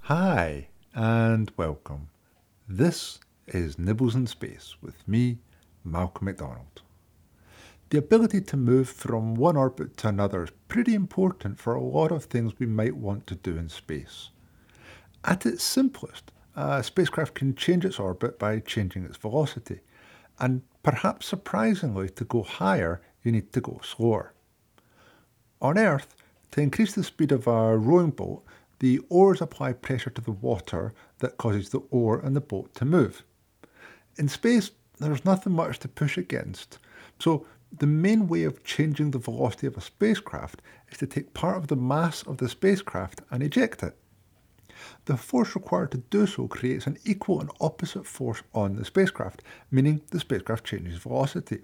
Hi, and welcome. This is Nibbles in Space with me, Malcolm McDonald. The ability to move from one orbit to another is pretty important for a lot of things we might want to do in space. At its simplest, a spacecraft can change its orbit by changing its velocity, and perhaps surprisingly, to go higher, you need to go slower. On Earth, to increase the speed of our rowing boat, the oars apply pressure to the water that causes the oar and the boat to move. In space, there's nothing much to push against, so the main way of changing the velocity of a spacecraft is to take part of the mass of the spacecraft and eject it. The force required to do so creates an equal and opposite force on the spacecraft, meaning the spacecraft changes velocity.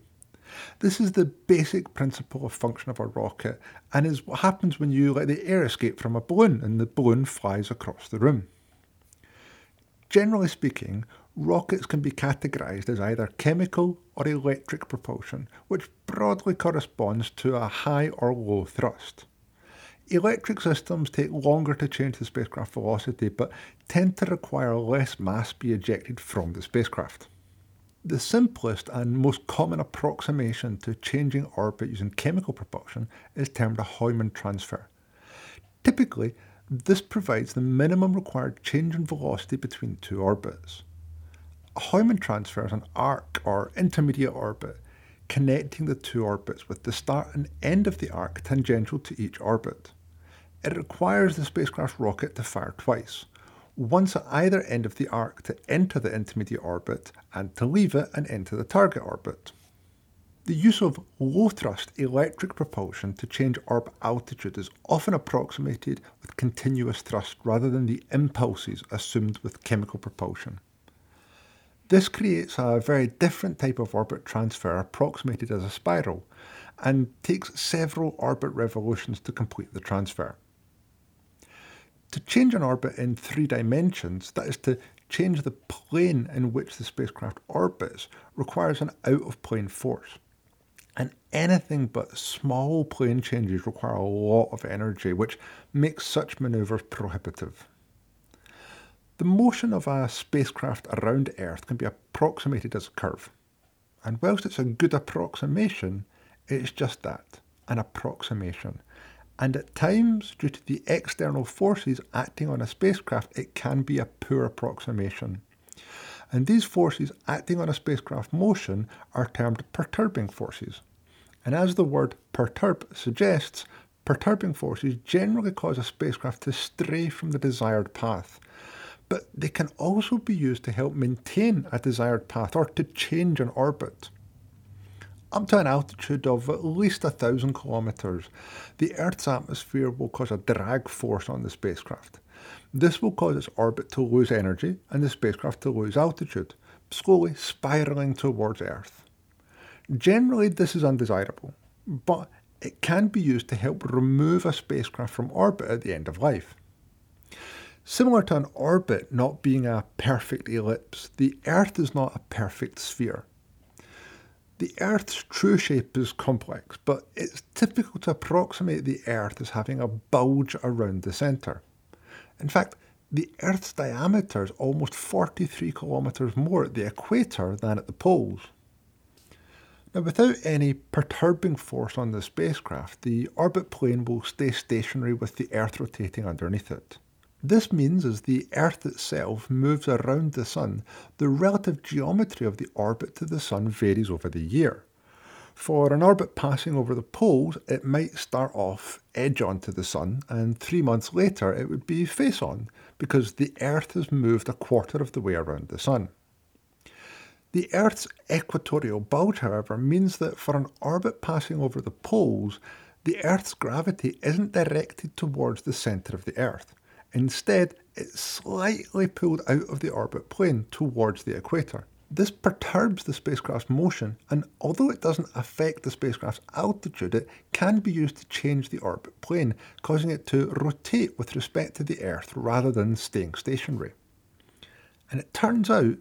This is the basic principle of function of a rocket and is what happens when you let the air escape from a balloon and the balloon flies across the room. Generally speaking, rockets can be categorized as either chemical or electric propulsion, which broadly corresponds to a high or low thrust. Electric systems take longer to change the spacecraft velocity but tend to require less mass be ejected from the spacecraft. The simplest and most common approximation to changing orbit using chemical propulsion is termed a Hohmann transfer. Typically, this provides the minimum required change in velocity between two orbits. A Hohmann transfer is an arc or intermediate orbit connecting the two orbits with the start and end of the arc tangential to each orbit. It requires the spacecraft rocket to fire twice once at either end of the arc to enter the intermediate orbit and to leave it and enter the target orbit. The use of low thrust electric propulsion to change orbit altitude is often approximated with continuous thrust rather than the impulses assumed with chemical propulsion. This creates a very different type of orbit transfer approximated as a spiral and takes several orbit revolutions to complete the transfer. To change an orbit in three dimensions, that is to change the plane in which the spacecraft orbits, requires an out of plane force. And anything but small plane changes require a lot of energy, which makes such manoeuvres prohibitive. The motion of a spacecraft around Earth can be approximated as a curve. And whilst it's a good approximation, it's just that an approximation and at times, due to the external forces acting on a spacecraft, it can be a poor approximation. And these forces acting on a spacecraft motion are termed perturbing forces. And as the word perturb suggests, perturbing forces generally cause a spacecraft to stray from the desired path. But they can also be used to help maintain a desired path or to change an orbit. Up to an altitude of at least a thousand kilometres, the Earth's atmosphere will cause a drag force on the spacecraft. This will cause its orbit to lose energy and the spacecraft to lose altitude, slowly spiralling towards Earth. Generally, this is undesirable, but it can be used to help remove a spacecraft from orbit at the end of life. Similar to an orbit not being a perfect ellipse, the Earth is not a perfect sphere. The Earth's true shape is complex, but it's typical to approximate the Earth as having a bulge around the centre. In fact, the Earth's diameter is almost 43 kilometres more at the equator than at the poles. Now, without any perturbing force on the spacecraft, the orbit plane will stay stationary with the Earth rotating underneath it. This means as the Earth itself moves around the Sun, the relative geometry of the orbit to the Sun varies over the year. For an orbit passing over the poles, it might start off edge on to the Sun, and three months later it would be face on, because the Earth has moved a quarter of the way around the Sun. The Earth's equatorial bulge, however, means that for an orbit passing over the poles, the Earth's gravity isn't directed towards the centre of the Earth. Instead, it's slightly pulled out of the orbit plane towards the equator. This perturbs the spacecraft's motion, and although it doesn't affect the spacecraft's altitude, it can be used to change the orbit plane, causing it to rotate with respect to the Earth rather than staying stationary. And it turns out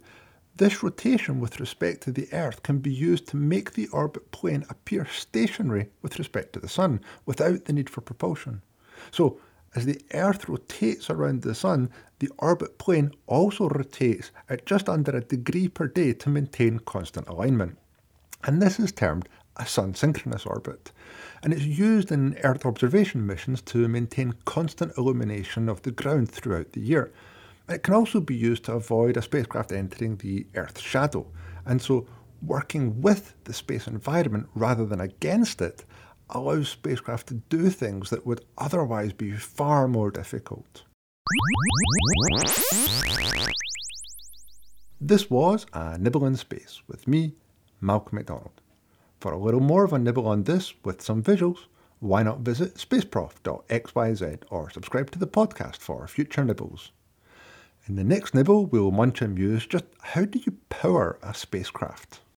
This rotation with respect to the Earth can be used to make the orbit plane appear stationary with respect to the Sun without the need for propulsion. So, as the Earth rotates around the Sun, the orbit plane also rotates at just under a degree per day to maintain constant alignment. And this is termed a sun synchronous orbit. And it's used in Earth observation missions to maintain constant illumination of the ground throughout the year. It can also be used to avoid a spacecraft entering the Earth's shadow. And so, working with the space environment rather than against it allows spacecraft to do things that would otherwise be far more difficult. This was a Nibble in Space with me, Malcolm McDonald. For a little more of a nibble on this with some visuals, why not visit spaceprof.xyz or subscribe to the podcast for future nibbles. In the next nibble, we'll munch and muse just how do you power a spacecraft?